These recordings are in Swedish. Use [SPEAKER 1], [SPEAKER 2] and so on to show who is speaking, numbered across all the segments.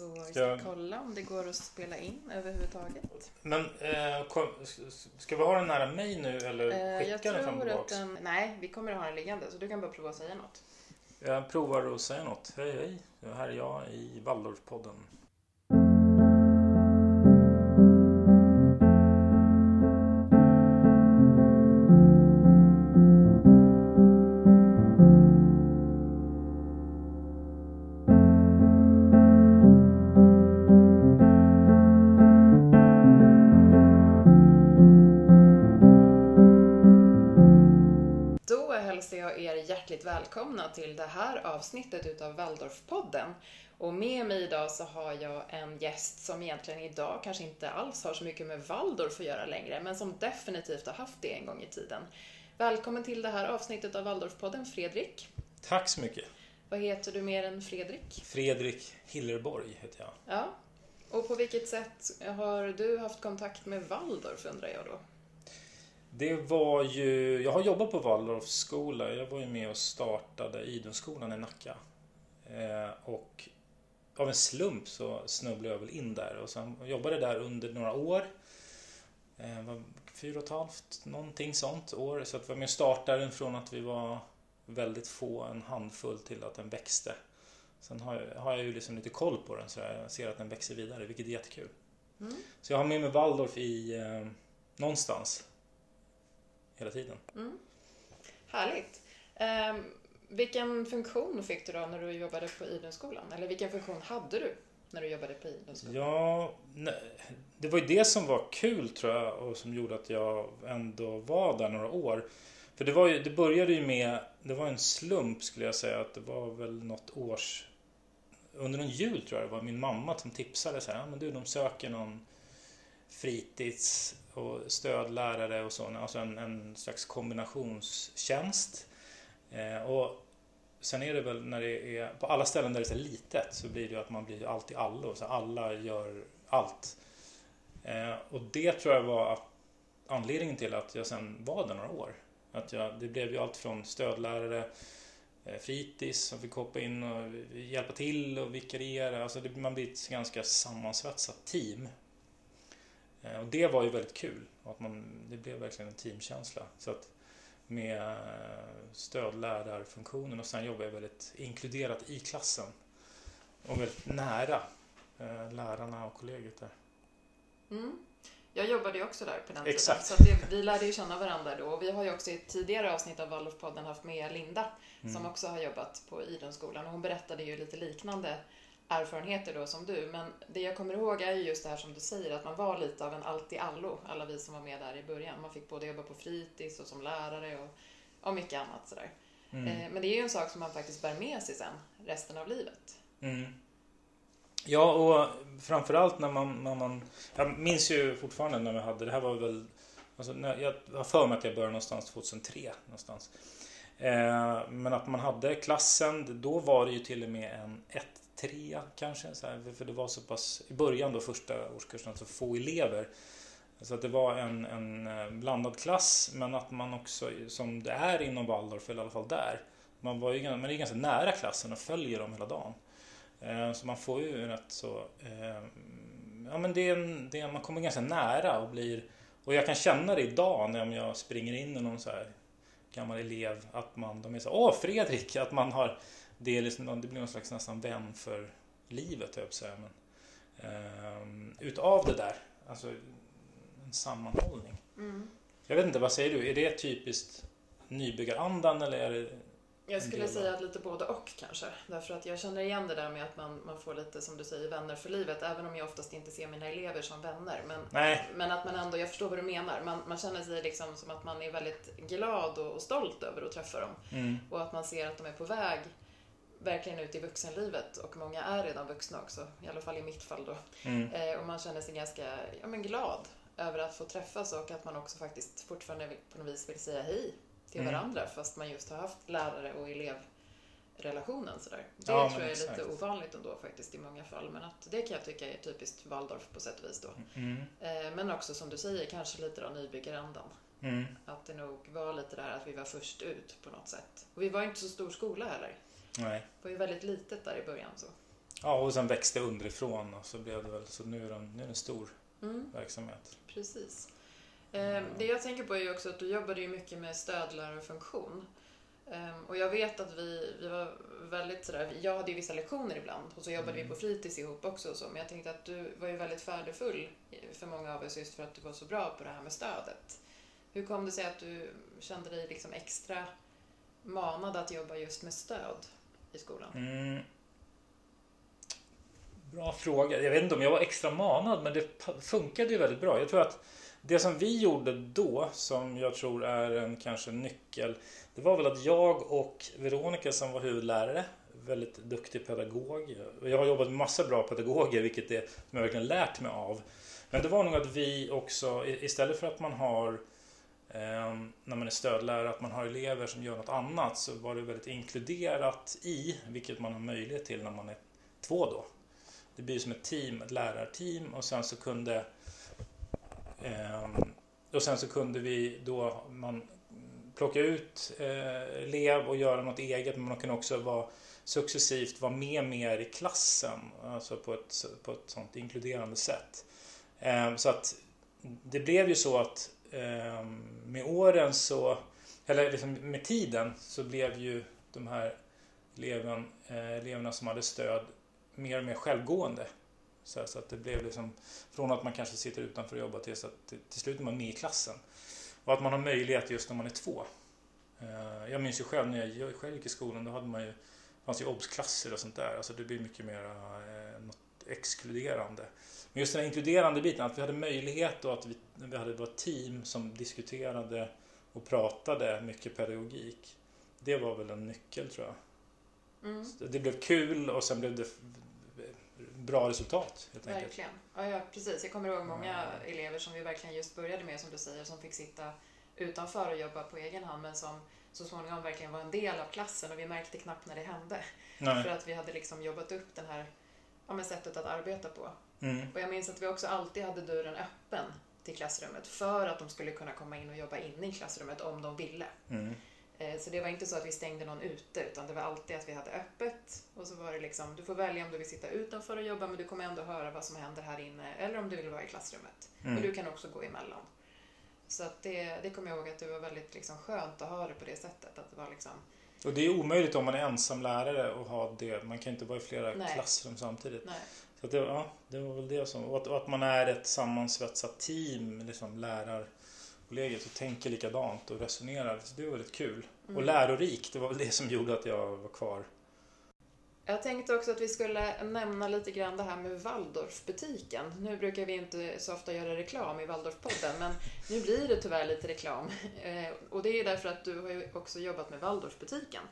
[SPEAKER 1] Så vi
[SPEAKER 2] Ska jag-
[SPEAKER 1] kolla om det går att spela in överhuvudtaget.
[SPEAKER 2] Men eh, kom, ska vi ha den nära mig nu eller
[SPEAKER 1] Eh,
[SPEAKER 2] skicka den fram och
[SPEAKER 1] den... Nej, vi kommer att ha den liggande så du kan bara prova att säga något.
[SPEAKER 2] Jag provar att säga något. Hej hej, här är jag i Waldorfpodden.
[SPEAKER 1] Till det här avsnittet utav Waldorfpodden. Och med mig idag så har jag en gäst som egentligen idag kanske inte alls har så mycket med Waldorf att göra längre, men som definitivt har haft det en gång i tiden. Välkommen till det här avsnittet av Waldorfpodden, Fredrik.
[SPEAKER 2] Tack så mycket.
[SPEAKER 1] Vad heter du mer än Fredrik?
[SPEAKER 2] Fredrik Hillerborg heter jag.
[SPEAKER 1] Ja. Och på vilket sätt har du haft kontakt med Waldorf undrar jag då?
[SPEAKER 2] Det var ju, jag har jobbat på Waldorfskola. Jag var ju med och startade Idunskolan i Nacka. Eh, och av en slump så snubblade jag väl in där och sen jobbade där under några år. Eh, var fyra och ett halvt, någonting sånt år. Så att var med och startade från att vi var väldigt få, en handfull, till att den växte. Sen har jag, har jag ju liksom lite koll på den så jag ser att den växer vidare, vilket är jättekul.
[SPEAKER 1] Mm.
[SPEAKER 2] Så jag har med mig Waldorf i eh, någonstans hela tiden.
[SPEAKER 1] Mm. Härligt. Ehm, vilken funktion fick du då när du jobbade på Idunskolan? Eller vilken funktion hade du när du jobbade på Idunskolan?
[SPEAKER 2] Ja, nej, det var ju det som var kul tror jag och som gjorde att jag ändå var där några år. För det, var ju, det började ju med, det var en slump skulle jag säga, att det var väl något års... Under en jul tror jag det var min mamma som tipsade så här, men du de söker någon fritids och stödlärare och så, alltså en, en slags kombinationstjänst. Eh, och Sen är det väl när det är på alla ställen där det är så litet så blir det ju att man blir allt i allo. Så alla gör allt. Eh, och det tror jag var att, anledningen till att jag sen var där några år. Att jag, det blev ju allt från stödlärare, eh, fritids som fick hoppa in och hjälpa till och vikariera. Alltså det, man blir ett ganska sammansvetsat team. Eh, och det var ju väldigt kul. Att man, det blev verkligen en teamkänsla. Så att, med stödlärarfunktionen och sen jobbar jag väldigt inkluderat i klassen och väldigt nära eh, lärarna och kollegiet där.
[SPEAKER 1] Mm. Jag jobbade ju också där på den
[SPEAKER 2] Exakt.
[SPEAKER 1] tiden. Så det, vi lärde ju känna varandra då. Och vi har ju också i ett tidigare avsnitt av Waldorfpodden haft med Linda som
[SPEAKER 2] Mm.
[SPEAKER 1] också har jobbat på Idunskolan. Och hon berättade ju lite liknande erfarenheter då som du. Men det jag kommer ihåg är ju just det här som du säger, att man var lite av en allt-i-allo, alla vi som var med där i början. Man fick både jobba på fritids och som lärare och, och mycket annat sådär.
[SPEAKER 2] Mm.
[SPEAKER 1] Eh, Men det är ju en sak som man faktiskt bär med sig sen, resten av livet.
[SPEAKER 2] Mm. Ja, och framförallt när man, när man... Jag minns ju fortfarande när vi hade... Det här var väl... Alltså, jag har för mig att jag började någonstans 2003. Någonstans. Eh, men att man hade klassen, då var det ju till och med en 1-3 kanske. Så här, för det var så pass... I början då, första årskursen, så få elever. Så att det var en, en eh, blandad klass, men att man också, som det är inom Waldorf, eller i alla fall där, man, var ju, man är ganska nära klassen och följer dem hela dagen. Eh, så man får ju rätt så... Eh, ja men det är en, det är, man kommer ganska nära och blir... Och jag kan känna det idag när jag springer in i någon så här gammal elev att man, de är så Åh Fredrik! Att man har... Det, är liksom, det blir någon slags nästan vän för livet höll jag på säga. Men, ehm, utav det där, alltså en sammanhållning. Jag vet inte, vad säger du? Är det typiskt nybyggarandan eller är det...
[SPEAKER 1] Jag skulle säga att lite både och kanske. Därför att jag känner igen det där med att man, man får lite, som du säger, vänner för livet. Även om jag oftast inte ser mina elever som vänner. Men,
[SPEAKER 2] Nej,
[SPEAKER 1] men att man ändå, jag förstår vad du menar. Man, man känner sig liksom som att man är väldigt glad och, och stolt över att träffa dem.
[SPEAKER 2] mm,
[SPEAKER 1] Och att man ser att de är på väg verkligen ut i vuxenlivet. Och många är redan vuxna också. I alla fall i mitt fall då.
[SPEAKER 2] mm,
[SPEAKER 1] Eh, och man känner sig ganska ja, men glad över att få träffas och att man också faktiskt fortfarande på något vis vill säga hej till
[SPEAKER 2] Mm.
[SPEAKER 1] varandra fast man just har haft lärare och elevrelationen sådär. Det
[SPEAKER 2] Ja,
[SPEAKER 1] tror jag är
[SPEAKER 2] exakt.
[SPEAKER 1] lite ovanligt ändå faktiskt i många fall men att det kan jag tycka är typiskt Waldorf på sätt och vis då.
[SPEAKER 2] mm,
[SPEAKER 1] Eh, men också som du säger kanske lite av nybyggarandan.
[SPEAKER 2] mm.
[SPEAKER 1] Att det nog var lite där att vi var först ut på något sätt. Och vi var inte så stor skola heller.
[SPEAKER 2] Nej.
[SPEAKER 1] Det var ju väldigt litet där i början så.
[SPEAKER 2] Ja, och sen växte underifrån och så blev det väl, så nu är den, nu är den stor mm. verksamhet.
[SPEAKER 1] Precis. Eh, det jag tänker på är ju också att du jobbade ju mycket med stödlärarfunktion. Eh, och jag vet att vi, vi var väldigt sådär, jag hade ju vissa lektioner ibland och så jobbade mm. vi på fritids ihop också och så, men jag tänkte att du var ju väldigt färdigfull för många av oss just för att du var så bra på det här med stödet. Hur kom det sig att du kände dig liksom extra manad att jobba just med stöd i skolan?
[SPEAKER 2] Mm. Bra fråga. Jag vet inte om jag var extra manad, men det funkade ju väldigt bra. Jag tror att det som vi gjorde då, som jag tror är en kanske nyckel, det var väl att jag och Veronica som var huvudlärare, väldigt duktig pedagog. Jag har jobbat med massa bra pedagoger, vilket är som jag verkligen lärt mig av. Men det var nog att vi också, istället för att man har Ehm, när man är stödlärare att man har elever som gör något annat så var det väldigt inkluderat i, vilket man har möjlighet till när man är två då. Det blir som ett team, ett lärarteam och sen så kunde ehm, och sen så kunde vi då man plocka ut eh, elev och göra något eget men man kunde också vara successivt vara med mer i klassen alltså på ett, på ett sånt inkluderande sätt. Ehm, så att det blev ju så att Ehm, med åren så, eller liksom med tiden så blev ju de här eleven, eh, eleverna som hade stöd mer och mer självgående. Så, att det blev liksom från att man kanske sitter utanför och jobbar till att till slut är man med i klassen. Och att man har möjlighet just när man är två. Eh, jag minns ju själv när jag själv gick i skolan, då hade man ju, fanns ju obsklasser och sånt där. Alltså det blir mycket mer eh, något exkluderande. Men just den här inkluderande biten, att vi hade möjlighet och att vi, vi hade ett team som diskuterade och pratade mycket pedagogik. Det var väl en nyckel tror jag. Mm. Det blev kul och sen blev det bra resultat. Helt
[SPEAKER 1] verkligen. Ja, ja, precis. Jag kommer ihåg många mm. elever som vi verkligen just började med, som du säger, som fick sitta utanför och jobba på egen hand, men som så småningom verkligen var en del av klassen och vi märkte knappt när det hände. Nej. För att vi hade liksom jobbat upp det här ja, sättet att arbeta på. Mm. Och jag minns att vi också alltid hade dörren öppen till klassrummet för att de skulle kunna komma in och jobba inne i klassrummet om de ville. Mm. Eh, så det var inte så att vi stängde någon ute utan det var alltid att vi hade öppet och så var det liksom, du får välja om du vill sitta utanför och jobba men du kommer ändå höra vad som händer här inne eller om du vill vara i klassrummet. Mm. Och du kan också gå emellan. Så att det, det kommer jag ihåg att det var väldigt liksom skönt att ha det på det sättet. Att det var liksom,
[SPEAKER 2] och det är omöjligt om man är ensam lärare och ha det. Man kan inte vara i flera Nej. klassrum samtidigt. Nej. Så det, ja, det var väl det som... Och att, och att man är ett sammansvetsat team, liksom lärarkollegiet och tänker likadant och resonerar. Så det var väldigt kul. Mm. Och lärorikt, det var väl det som gjorde att jag var kvar.
[SPEAKER 1] Jag tänkte också att vi skulle nämna lite grann det här med Waldorfbutiken. Nu brukar vi inte så ofta göra reklam i Waldorfpodden, men nu blir det tyvärr lite reklam. Eh, och det är därför att du har ju också jobbat med Waldorfbutiken.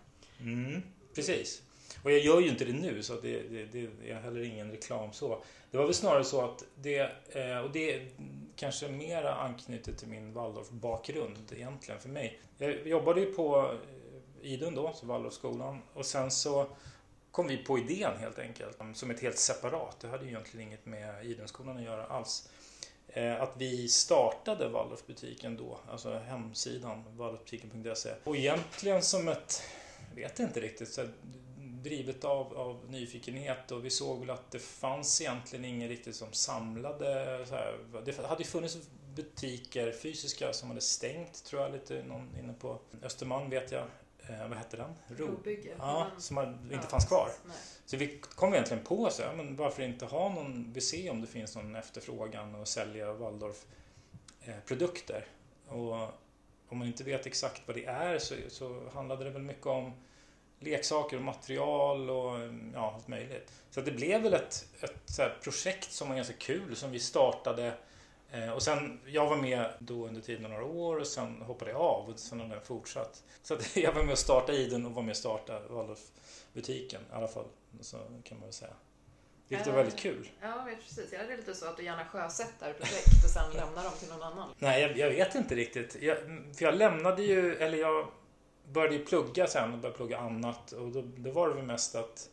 [SPEAKER 2] Mm, precis. Och jag gör ju inte det nu så det, det, det, är heller ingen reklam så. Det var väl snarare så att det, eh, och det är kanske mera anknutet till min Waldorf-bakgrund egentligen för mig. Jag jobbade ju på eh, Idun då, så Waldorfskolan, och sen så kom vi på idén helt enkelt mm, som ett helt separat. Det hade ju egentligen inget med Idunskolan att göra alls. Eh, att vi startade Waldorfbutiken då, alltså hemsidan waldorfbutiken.se. Och egentligen som ett, jag vet inte riktigt, så drivet av, av nyfikenhet och vi såg väl att det fanns egentligen ingen riktigt som samlade. Så här. Det hade ju funnits butiker, fysiska, som hade stängt tror jag, lite någon inne på Östermalm vet jag. Eh, vad hette den?
[SPEAKER 1] Robygge.
[SPEAKER 2] Ja, som inte ja, fanns kvar. Nej. Så vi kom egentligen på så, ja, men varför inte ha någon, vi ser om det finns någon efterfrågan och sälja Waldorf eh. Och om man inte vet exakt vad det är så, så handlade det väl mycket om leksaker och material och ja, allt möjligt. Så det blev väl ett, ett projekt som var ganska kul som vi startade och sen, jag var med då under tiden några år och sen hoppade jag av och sen har den fortsatt. Så att jag var med och startade Iden och var med och startade Waldorf-butiken i alla fall. Så kan man väl säga. Vilket var väldigt kul.
[SPEAKER 1] Ja, precis. Jag är lite så att du gärna sjösätter projekt och sen lämnar dem till någon annan.
[SPEAKER 2] Nej, jag, jag vet inte riktigt. Jag, för jag lämnade ju, eller jag började ju plugga sen och började plugga annat och då, då var det väl mest att,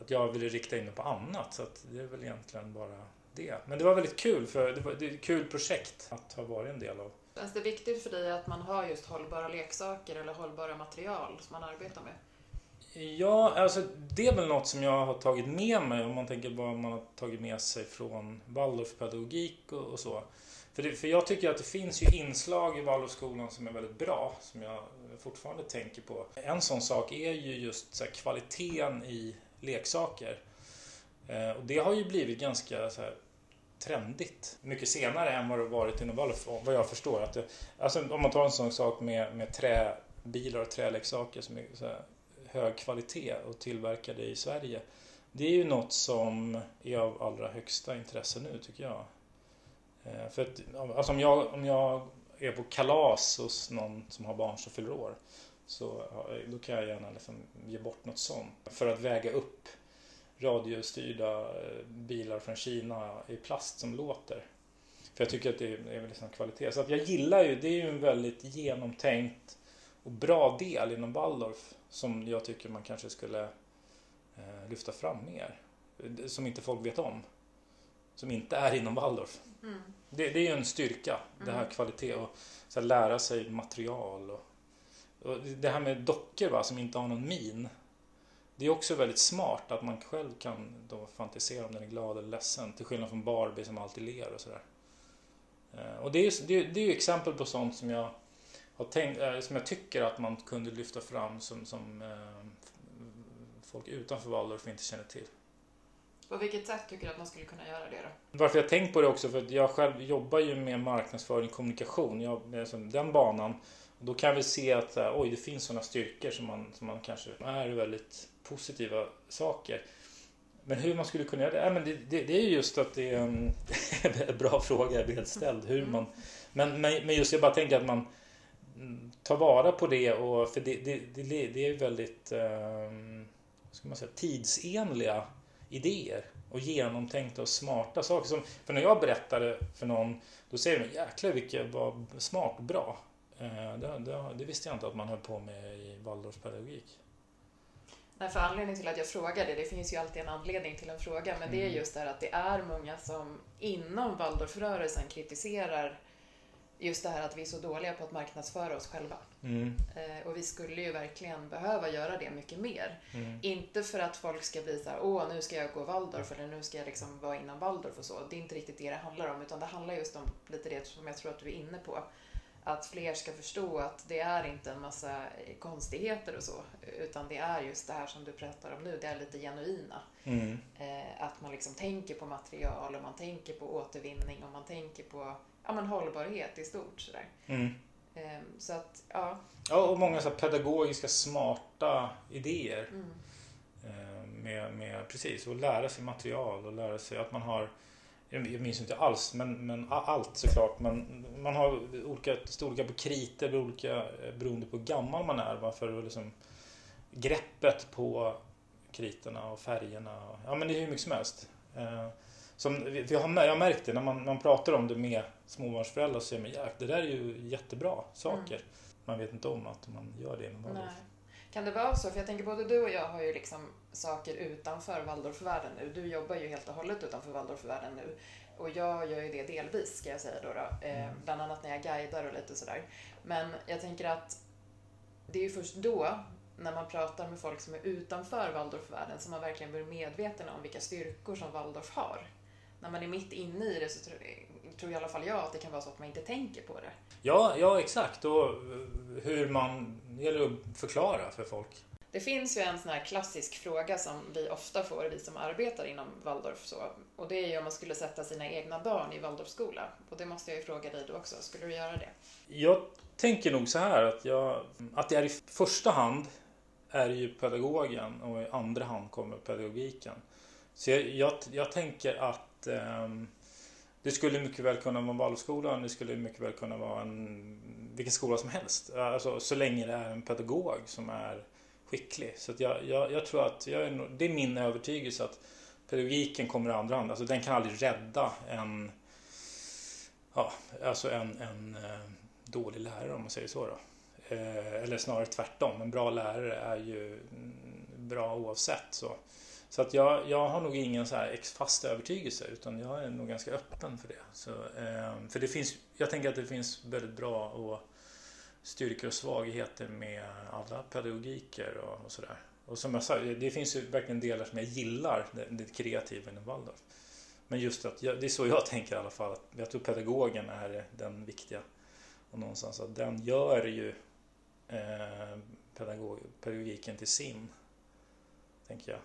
[SPEAKER 2] att jag ville rikta in mig på annat. Så att det är väl egentligen bara det. Men det var väldigt kul för det var det ett kul projekt att ha varit en del av.
[SPEAKER 1] Känns det viktigt för dig att man har just hållbara leksaker eller hållbara material som man arbetar med?
[SPEAKER 2] Ja, alltså det är väl något som jag har tagit med mig om man tänker vad man har tagit med sig från Waldorfpedagogik och, och så. För, det, för jag tycker att det finns ju inslag i Waldorfskolan som är väldigt bra, som jag fortfarande tänker på. En sån sak är ju just här, kvaliteten i leksaker. Eh, och det har ju blivit ganska så här, trendigt mycket senare än vad det varit inom Waldorf, vad jag förstår. Att det, alltså, om man tar en sån sak med, med träbilar och träleksaker som är så här, hög kvalitet och tillverkade i Sverige. Det är ju något som är av allra högsta intresse nu tycker jag. Eh, för att, alltså om, jag, om jag är på kalas hos någon som har barn som fyller år så då kan jag gärna liksom ge bort något sånt för att väga upp radiostyrda eh, bilar från Kina i plast som låter. För jag tycker att det är liksom kvalitet. Så att jag gillar ju, det är ju en väldigt genomtänkt och bra del inom Waldorf som jag tycker man kanske skulle eh, lyfta fram mer. Som inte folk vet om. Som inte är inom Waldorf. Mm. Det, det, är ju en styrka, mm. det här mm. kvalitet och så lära sig material. Och, och, det här med dockor va, som inte har någon min. Det är också väldigt smart att man själv kan då fantisera om den är glad eller ledsen. Till skillnad från Barbie som alltid ler och sådär. Eh, och det är, det, det är ju exempel på sånt som jag har tänkt, eh, som jag tycker att man kunde lyfta fram som, som eh, folk utanför Waldorf inte känner till.
[SPEAKER 1] På vilket sätt tycker du att man skulle kunna göra det då?
[SPEAKER 2] Varför jag tänkt på det också för att jag själv jobbar ju med marknadsföring och kommunikation. Jag, den banan. Då kan vi se att oj, det finns sådana styrkor som man, som man kanske är väldigt positiva saker. Men hur man skulle kunna göra det? Ja, men det, det, det är just att det är en, bra fråga, helt ställd. Hur man, men, men just jag bara tänker att man ta vara på det och för det, det, det, det är väldigt eh, ska man säga, tidsenliga idéer och genomtänkta och smarta saker. Som, för när jag berättade för någon då säger de jäklar vilket var smart bra. Eh, det, det, det, visste jag inte att man höll på med i Waldorfpedagogik.
[SPEAKER 1] Nej, för anledningen till att jag frågade, det finns ju alltid en anledning till en fråga, men det är mm. just det att det är många som inom Waldorfrörelsen kritiserar just det här att vi är så dåliga på att marknadsföra oss själva. Mm. Eh, och vi skulle ju verkligen behöva göra det mycket mer. Mm. Inte för att folk ska bli så här, åh nu ska jag gå Waldorf eller nu ska jag liksom vara innan Waldorf och så. Det är inte riktigt det det handlar om, utan det handlar just om lite det som jag tror att du är inne på. Att fler ska förstå att det är inte en massa konstigheter och så, utan det är just det här som du pratar om nu, det är lite genuina. Mm. Eh, att man liksom tänker på material och man tänker på återvinning och man tänker på ja, men hållbarhet i stort. Sådär. Mm. Ehm, så att, ja.
[SPEAKER 2] Ja, och många så pedagogiska smarta idéer. Mm. Ehm, med, med, precis, att lära sig material och lära sig att man har jag minns inte alls, men, men allt såklart. Men man har olika storlekar på kriter olika, eh, beroende på hur gammal man är. Varför liksom, greppet på kriterna och färgerna. Ja men det är hur mycket som helst. Ehm, som, jag, har, jag har märkt det när man, man pratar om det med småbarnsföräldrar så säger man det där är ju jättebra saker. Mm. Man vet inte om att man gör det inom Waldorf.
[SPEAKER 1] Kan det vara så? För jag tänker både du och jag har ju liksom saker utanför Waldorfvärlden nu. Du jobbar ju helt och hållet utanför Waldorfvärlden nu. Och jag gör ju det delvis, ska jag säga då. då. Eh, mm. bland annat när jag guidar och lite sådär. Men jag tänker att det är ju först då, när man pratar med folk som är utanför Waldorfvärlden, som man verkligen blir medveten om vilka styrkor som Waldorf har när man är mitt inne i det så tror, i alla fall jag att det kan vara så att man inte tänker på det.
[SPEAKER 2] Ja, ja exakt. Och hur man... Det gäller att förklara för folk.
[SPEAKER 1] Det finns ju en sån här klassisk fråga som vi ofta får, vi som arbetar inom Waldorf. Så, och det är ju om man skulle sätta sina egna barn i Waldorfskola. Och det måste jag ju fråga dig då också. Skulle du göra det?
[SPEAKER 2] Jag tänker nog så här att, jag, att det är i första hand är ju pedagogen och i andra hand kommer pedagogiken. Så jag, jag, jag tänker att att eh, det skulle mycket väl kunna vara Waldorfskolan, det skulle mycket väl kunna vara en, vilken skola som helst. Alltså, så länge det är en pedagog som är skicklig. Så jag, jag, jag, tror att, jag är, det är min övertygelse att pedagogiken kommer i andra hand. Alltså den kan aldrig rädda en, ja, alltså en, en eh, dålig lärare om man säger så. Då. Eh, eller snarare tvärtom, en bra lärare är ju mm, bra oavsett. Så. Så att jag, jag har nog ingen så här fast övertygelse utan jag är nog ganska öppen för det. Så, eh, för det finns, jag tänker att det finns väldigt bra och styrkor och svagheter med alla pedagogiker och, och sådär. Och som jag sa, det finns ju verkligen delar som jag gillar, det, det kreativa inom Waldorf. Men just att, det är så jag tänker i alla fall. Att jag tror pedagogen är den viktiga. Och någonstans att den gör ju eh, pedagog, pedagogiken till sin. Tänker jag.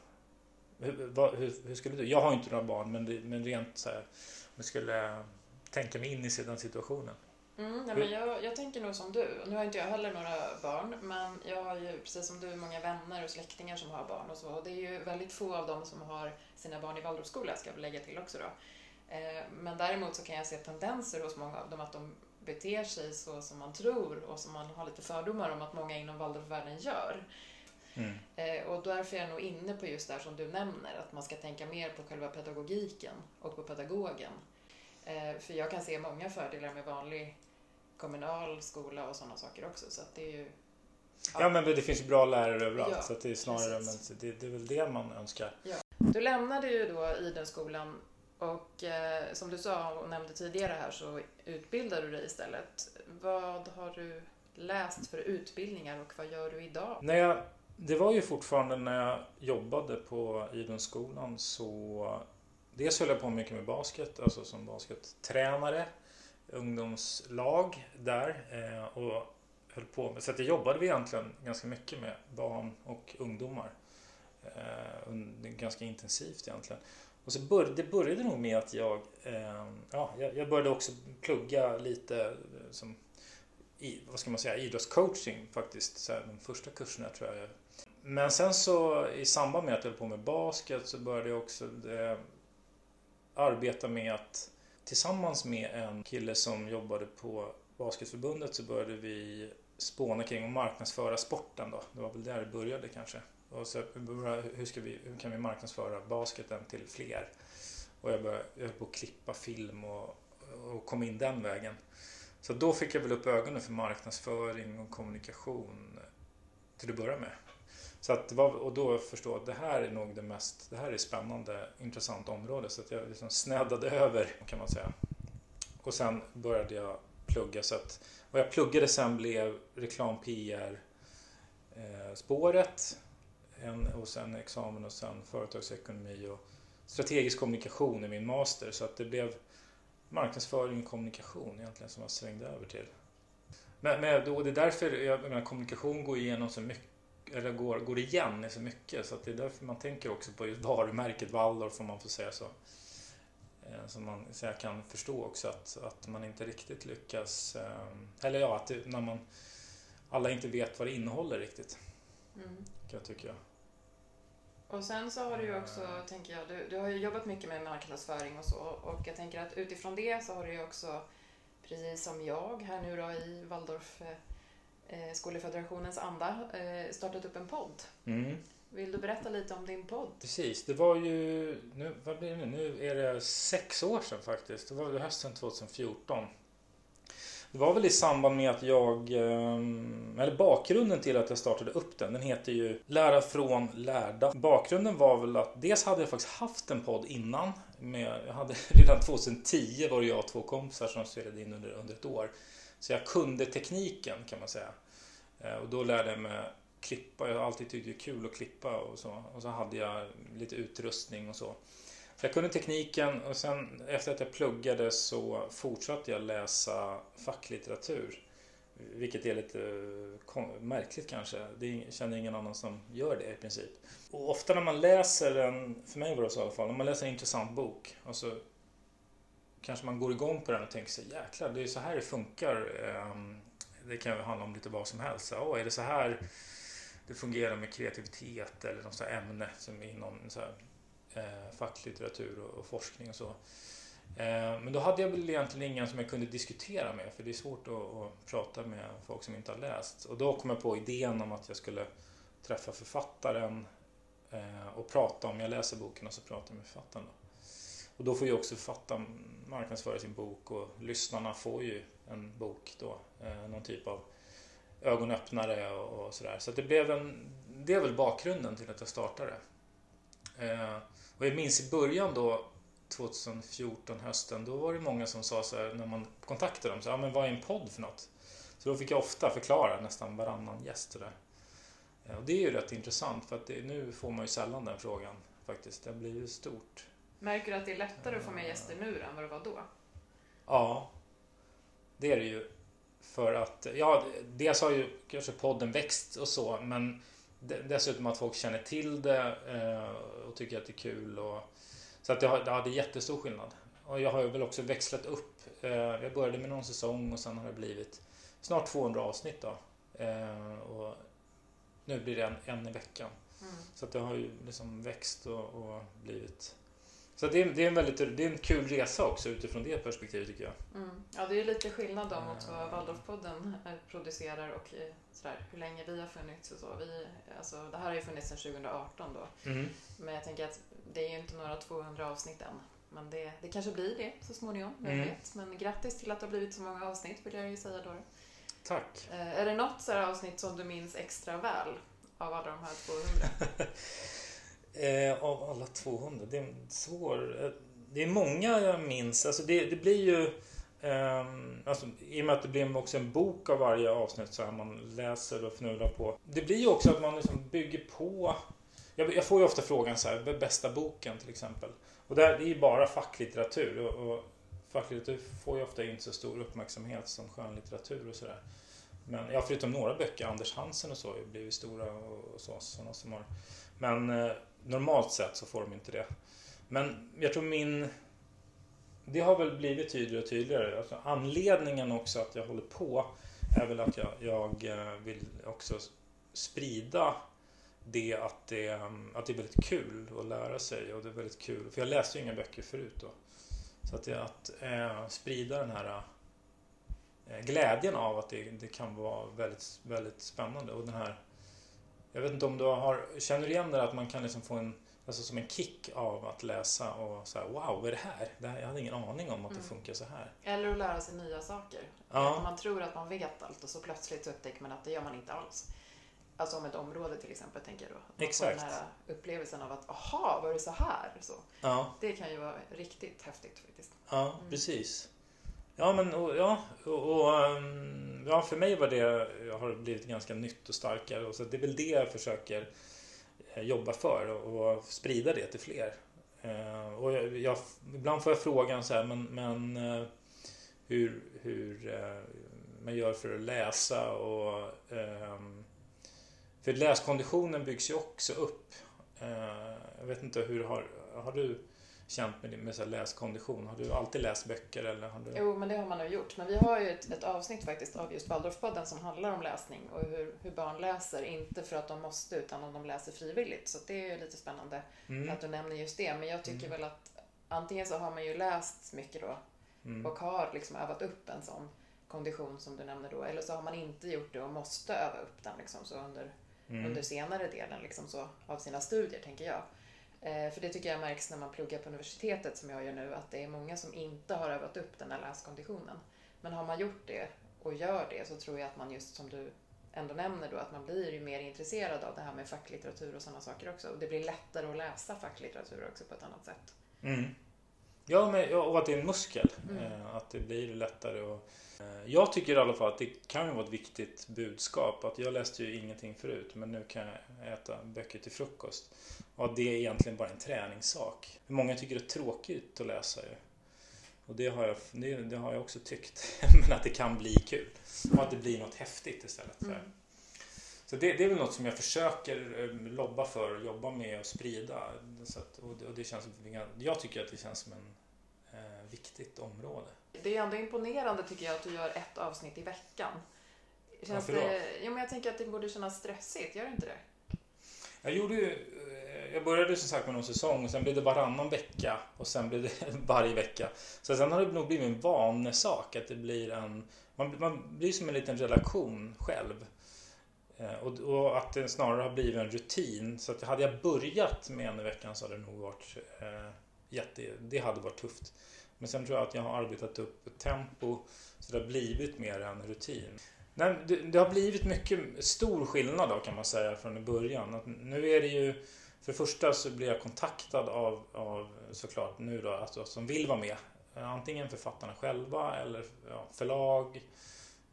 [SPEAKER 2] Hur, vad, hur, hur, skulle du? Jag har inte några barn men, det, men rent så här. Om jag skulle tänka mig in i den situationen.
[SPEAKER 1] Mm, nej, men jag, jag tänker nog som du. Nu har inte jag heller några barn, men jag har ju precis som du många vänner och släktingar som har barn och så. Och det är ju väldigt få av dem som har sina barn i Waldorfskola, ska jag lägga till också då. Eh, men däremot så kan jag se tendenser hos många av dem att de beter sig så som man tror och som man har lite fördomar om att många inom Waldorfvärlden gör. Mm. Eh, och därför är jag nog inne på just det som du nämner, att man ska tänka mer på själva pedagogiken och på pedagogen. Eh, för jag kan se många fördelar med vanlig kommunal skola och sådana saker också. Så det är ju,
[SPEAKER 2] ja. ja men det finns ju bra lärare överallt ja, så det är snarare men det, det, är väl det man önskar.
[SPEAKER 1] Ja. Du lämnade ju då Idenskolan och eh, som du sa och nämnde tidigare här så utbildar du dig istället. Vad har du läst för utbildningar och vad gör du idag?
[SPEAKER 2] När jag, det var ju fortfarande när jag jobbade på Idenskolan så dels höll jag på mycket med basket, alltså som baskettränare ungdomslag där eh, och höll på med. Så att det jobbade egentligen ganska mycket med barn och ungdomar. Eh, ganska intensivt egentligen. Och så började, det började nog med att jag, eh, ja, jag började också plugga lite som vad ska man säga, idrottscoaching faktiskt. Så här, de första kurserna tror jag. Men sen så i samband med att jag höll på med basket så började jag också eh, arbeta med att tillsammans med en kille som jobbade på Basketförbundet så började vi spåna kring och marknadsföra sporten då. Det var väl där det började kanske. Och så, hur, ska vi, hur kan vi marknadsföra basketen till fler? Och jag började, jag höll på att klippa film och, och kom in den vägen. Så då fick jag väl upp ögonen för marknadsföring och kommunikation till att börja med. Så att och då förstod jag att det här är nog det mest, det här är spännande, intressant område. Så att jag liksom snäddade över kan man säga. Och sen började jag plugga så att vad jag pluggade sen blev reklam PR eh, spåret en, och sen examen och sen företagsekonomi och strategisk kommunikation i min master. Så att det blev marknadsföring och kommunikation egentligen som jag svängde över till. Men, men då, det är därför jag menar, kommunikation går igenom så mycket eller går, går igen i så mycket så att det är därför man tänker också på just varumärket Waldorf om man får säga så. Eh, så man så jag kan förstå också att, att man inte riktigt lyckas, eh, eller ja, att det, när man alla inte vet vad det innehåller riktigt. Mm. Jag tycker jag.
[SPEAKER 1] Och sen så har du ju också, uh. tänker jag, du, du har ju jobbat mycket med marknadsföring och så och jag tänker att utifrån det så har du ju också, precis som jag här nu då i Waldorf Skolefederationens anda eh, startat upp en podd. Mm. Vill du berätta lite om din podd?
[SPEAKER 2] Precis, det var ju, nu, vad blir det nu? Nu är det sex år sedan faktiskt. Det var hösten 2014. Det var väl i samband med att jag, ehm, eller bakgrunden till att jag startade upp den, den heter ju Lära från lärda. Bakgrunden var väl att dels hade jag faktiskt haft en podd innan. Med, jag hade, redan 2010 var det jag och två kompisar som spelade in under, under ett år. Så jag kunde tekniken kan man säga. Eh, och då lärde jag mig klippa. Jag har alltid tyckt det är kul att klippa och så. Och så hade jag lite utrustning och så. Så jag kunde tekniken och sen efter att jag pluggade så fortsatte jag läsa facklitteratur. Vilket är lite eh, märkligt kanske. Det känner ingen annan som gör det i princip. Och ofta när man läser en, för mig var det så i alla fall, när man läser en intressant bok och så kanske man går igång på den och tänker sig jäklar, det är så här det funkar. Ehm, det kan ju handla om lite vad som helst. Så, är det så här det fungerar med kreativitet eller något ämne som inom så här, eh, facklitteratur och, och, forskning och så. Eh, men då hade jag väl egentligen ingen som jag kunde diskutera med för det är svårt att, att, prata med folk som inte har läst. Och då kom jag på idén om att jag skulle träffa författaren eh, och prata om, jag läser boken och så pratar jag med författaren. Då. Och då får ju också författaren marknadsföra sin bok och lyssnarna får ju en bok då. Eh, någon typ av ögonöppnare och, och sådär. Så det blev en, det är väl bakgrunden till att jag startade. Eh, och jag minns i början då 2014 hösten, då var det många som sa så här, när man kontaktade dem, så, ja men vad är en podd för något? Så då fick jag ofta förklara nästan varannan gäst. Och det. Eh, och det är ju rätt intressant för att det, nu får man ju sällan den frågan faktiskt. Det har blivit stort.
[SPEAKER 1] Märker du att det är lättare att få med gäster nu än vad det var då?
[SPEAKER 2] Ja, det är det ju. För att, ja, dels har ju kanske podden växt och så, men dessutom att folk känner till det eh, och tycker att det är kul. Och, så att det, har, ja, det är jättestor skillnad. Och jag har ju väl också växlat upp. Eh, jag började med någon säsong och sen har det blivit snart 200 avsnitt då. Eh, och nu blir det en, en i veckan. Mm. Så att det har ju liksom växt och, och blivit så det är, det är, en väldigt, det är en kul resa också utifrån det perspektivet tycker jag.
[SPEAKER 1] Mm. Ja, det är lite skillnad då mot vad Waldorfpodden producerar och eh, sådär, hur länge vi har funnits och så. Vi, alltså, det här har ju funnits sedan 2018 då. Mm. Men jag tänker att det är ju inte några 200 avsnitt än. Men det, det kanske blir det så småningom, vem mm. vet. Men grattis till att det har blivit så många avsnitt vill jag ju säga då.
[SPEAKER 2] Tack.
[SPEAKER 1] Eh, är det något så avsnitt som du minns extra väl av alla de här 200?
[SPEAKER 2] Eh, av alla 200? Det är svår... Eh, det är många jag minns. Alltså det, det blir ju... Eh, alltså, I och med att det blir också en bok av varje avsnitt så här man läser och fnular på. Det blir ju också att man liksom bygger på... Jag, jag får ju ofta frågan så här, bästa boken till exempel. Och där, det är ju bara facklitteratur. Och, och facklitteratur får ju ofta inte så stor uppmärksamhet som skönlitteratur och sådär. Men ja, förutom några böcker, Anders Hansen och så, har ju blivit stora och, och så, sådana som har. Men eh, normalt sett så får de inte det. Men jag tror min... Det har väl blivit tydligare och tydligare. Alltså anledningen också att jag håller på är väl att jag, jag eh, vill också sprida det att, det mm, att det är väldigt kul att lära sig och det är väldigt kul. För jag läste ju inga böcker förut då. Så att, det, att eh, sprida den här eh, glädjen av att det, det, kan vara väldigt, väldigt spännande och den här jag vet inte om du har, känner igen det att man kan liksom få en, alltså som en kick av att läsa och så här, wow, vad är det här? Det här jag hade ingen aning om att det mm. funkar så här.
[SPEAKER 1] Eller att lära sig nya saker. Ja. Man tror att man vet allt och så plötsligt så upptäcker man att det gör man inte alls. Alltså om ett område till exempel, tänker jag då. Man
[SPEAKER 2] Exakt.
[SPEAKER 1] får den här upplevelsen av att, aha, var det så här? Så. Ja. Det kan ju vara riktigt häftigt faktiskt.
[SPEAKER 2] Ja, mm. precis. Ja, men och, ja, och, och, ehm, ja, för mig var det har blivit ganska nytt och starkare. Och så det är väl det jag försöker eh, jobba för och, och sprida det till fler. Eh, och jag, jag, ibland får jag frågan så här, men, men eh, hur, hur eh, man gör för att läsa och ehm, för läskonditionen byggs ju också upp. Eh, jag vet inte hur har, har du känt med, med så läskondition? Har du alltid läst böcker? Eller har du...
[SPEAKER 1] Jo, men det har man nog gjort. Men vi har ju ett, ett avsnitt faktiskt av just Waldorfpodden som handlar om läsning och hur, hur, barn läser. Inte för att de måste, utan om de läser frivilligt. Så det är ju lite spännande mm. att du nämner just det. Men jag tycker mm. väl att antingen så har man ju läst mycket då mm. och har liksom övat upp en sån kondition som du nämner då. Eller så har man inte gjort det och måste öva upp den liksom så under, mm. under senare delen liksom så av sina studier, tänker jag. Eh, för det tycker jag märks när man pluggar på universitetet som jag gör nu, att det är många som inte har övat upp den här läskonditionen. Men har man gjort det och gör det så tror jag att man just som du ändå nämner då, att man blir ju mer intresserad av det här med facklitteratur och sådana saker också. Och det blir lättare att läsa facklitteratur också på ett annat sätt.
[SPEAKER 2] Mm. Ja, men, och att det är en muskel. Mm. Eh, att det blir lättare. Och, eh, jag tycker i alla fall att det kan vara ett viktigt budskap. Att jag läste ju ingenting förut men nu kan jag äta böcker till frukost. Och att det är egentligen bara en träningssak. Många tycker det är tråkigt att läsa ju. Och det har jag, det, det har jag också tyckt. men att det kan bli kul. Och att det blir något häftigt istället. Mm. Så det, det, är väl något som jag försöker eh, lobba för och jobba med och sprida. Så att, och, det, och det känns, jag tycker att det känns som en eh, viktigt område.
[SPEAKER 1] Det är ändå imponerande tycker jag att du gör ett avsnitt i veckan. Känns Varför då? Det, ja, men jag tänker att det borde kännas stressigt, gör det inte det?
[SPEAKER 2] Jag gjorde eh, jag började som sagt med någon säsong och sen blev det varannan vecka och sen blev det varje vecka. Så sen har det nog blivit en vanesak att det blir en, man, man blir som en liten relation själv. Eh, och, och, att det snarare har blivit en rutin. Så att hade jag börjat med en i veckan så hade det nog varit eh, jätte, det hade varit tufft. Men sen tror jag att jag har arbetat upp ett tempo så det har blivit mer en rutin. Nej, det, det, har blivit mycket stor skillnad då kan man säga från början. Att nu är det ju för det första så blir jag kontaktad av, av såklart nu då, alltså, som vill vara med. Antingen författarna själva eller ja, förlag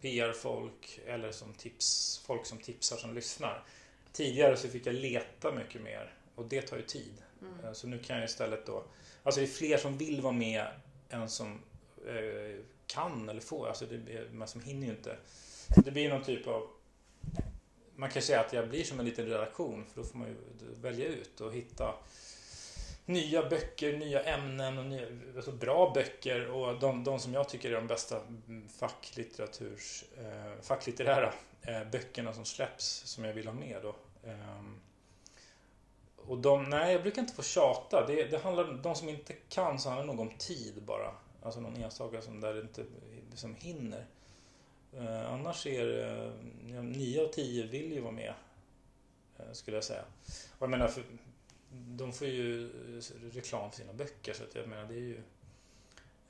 [SPEAKER 2] PR-folk eller som tips, folk som tipsar som lyssnar. tidigare så fick jag leta mycket mer och det tar ju tid.
[SPEAKER 1] Mm.
[SPEAKER 2] Eh, Så nu kan jag istället då, alltså det är fler som vill vara med än som eh, kan eller får, alltså det, man som hinner ju inte. Så det blir någon typ av, man kan säga att jag blir som en liten redaktion för då får man ju välja ut och hitta nya böcker, nya ämnen och nya, alltså bra böcker och de, de som jag tycker är de bästa facklitteraturs, eh, facklitterära eh, böckerna som släpps som jag vill ha med då. Eh, och de, nej, jag brukar inte få tjata. Det, det handlar, de som inte kan så handlar det nog om tid bara. Alltså någon enstaka som där det inte som hinner. Eh, annars är det, eh, nio av tio vill ju vara med. Eh, skulle jag säga. Och jag menar, för, de får ju reklam för sina böcker så att jag menar det är ju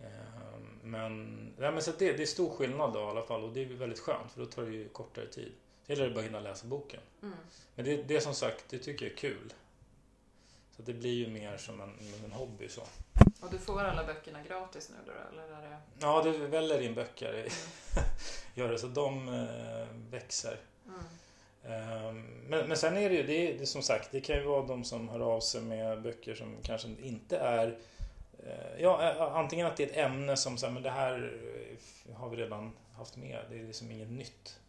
[SPEAKER 2] eh, men, ja, men så det, det är stor skillnad då i alla fall och det är väldigt skönt för då tar det ju kortare tid. Det gäller bara att hinna läsa boken.
[SPEAKER 1] Mm.
[SPEAKER 2] Men det, det som sagt, det tycker jag är kul. Så det blir ju mer som en, en hobby så.
[SPEAKER 1] Och du får alla böckerna gratis nu då, eller är det...
[SPEAKER 2] Ja, det väller in böcker.
[SPEAKER 1] Mm.
[SPEAKER 2] Gör det, så de eh, växer.
[SPEAKER 1] Mm.
[SPEAKER 2] Ehm, Men, men sen är det ju, det, det som sagt, det kan ju vara de som hör av sig med böcker som kanske inte är eh, Ja, antingen att det är ett ämne som så här, men det här eh, har vi redan haft med. Det är liksom inget nytt.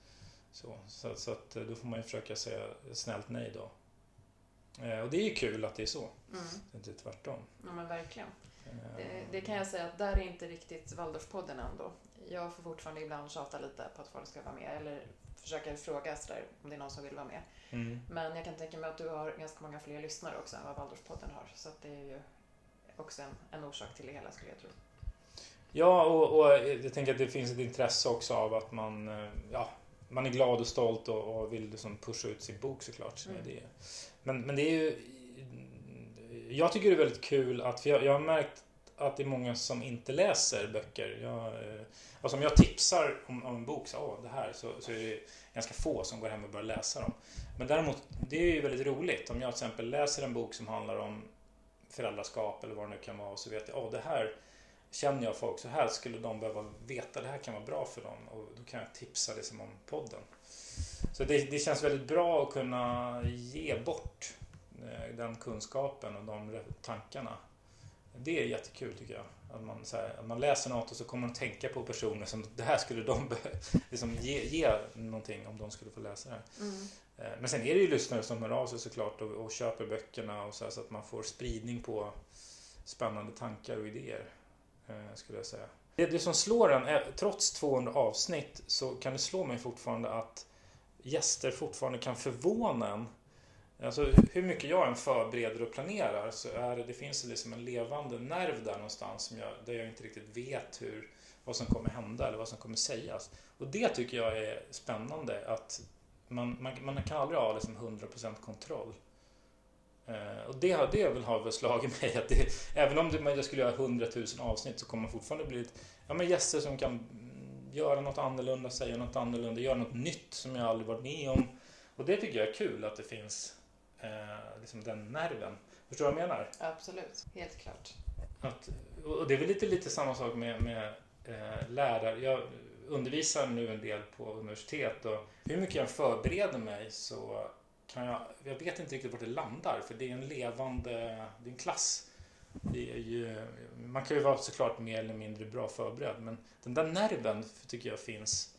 [SPEAKER 2] Så, så, så att eh, då får man ju försöka säga snällt nej då. Och det är ju kul att det är så.
[SPEAKER 1] Mm.
[SPEAKER 2] Det är inte tvärtom.
[SPEAKER 1] Ja men verkligen.
[SPEAKER 2] Eh,
[SPEAKER 1] Det, det kan jag säga att där är inte riktigt Waldorfpodden ändå. Jag får fortfarande ibland tjata lite på att folk ska vara med eller försöka fråga sådär om det är någon som vill vara med.
[SPEAKER 2] Mm.
[SPEAKER 1] Men jag kan tänka mig att du har ganska många fler lyssnare också än vad Waldorfpodden har. Så det är ju också en, en orsak till det hela skulle jag tro.
[SPEAKER 2] Ja, och, och jag tänker att det finns ett intresse också av att man, eh, ja, man är glad och stolt och, och vill liksom pusha ut sin bok såklart. Så
[SPEAKER 1] Mm.
[SPEAKER 2] det, men, men det är ju... Jag tycker det är väldigt kul att, för jag, jag har märkt att det är många som inte läser böcker. Jag, eh, alltså om jag tipsar om, om en bok, så, oh, det här, så, så är det ganska få som går hem och börjar läsa dem. Men däremot, det är ju väldigt roligt. Om jag till exempel läser en bok som handlar om föräldraskap eller vad det nu kan vara och så vet jag, oh, det här känner jag folk, så här skulle de behöva veta, det här kan vara bra för dem och då kan jag tipsa liksom om podden. Så det, det känns väldigt bra att kunna ge bort den kunskapen och de tankarna. Det är jättekul tycker jag. Att man, här, att man läser något och så kommer man att tänka på personer som det här skulle de liksom ge, ge någonting om de skulle få läsa det här.
[SPEAKER 1] Mm.
[SPEAKER 2] Eh, Men sen är det ju lyssnare som hör av sig såklart och, och köper böckerna och så, här, så att man får spridning på spännande tankar och idéer. eh, Skulle jag säga. Det, det som slår en, är, trots 200 avsnitt så kan det slå mig fortfarande att gäster fortfarande kan förvåna en. Alltså hur mycket jag än förbereder och planerar så är det, det finns liksom en levande nerv där någonstans som jag, där jag inte riktigt vet hur, vad som kommer hända eller vad som kommer sägas. Och det tycker jag är spännande att man, man, man kan aldrig ha liksom 100% kontroll. Eh, och det, har- det väl har väl slagit mig att det, även om det, jag skulle göra 100 000 avsnitt så kommer man fortfarande bli ett, ja, men gäster som kan göra något annorlunda, säga något annorlunda, göra något nytt som jag aldrig varit med om. Och det tycker jag är kul att det finns eh, liksom den nerven. Förstår du vad jag menar?
[SPEAKER 1] Absolut, helt klart.
[SPEAKER 2] Att, och det är väl lite, lite samma sak med, med eh, lärare. Jag undervisar nu en del på universitet och hur mycket jag förbereder mig så kan jag, jag vet inte riktigt vart det landar för det är en levande, det är en klass. Det är ju, man kan ju vara såklart mer eller mindre bra förberedd men den där nerven tycker jag finns,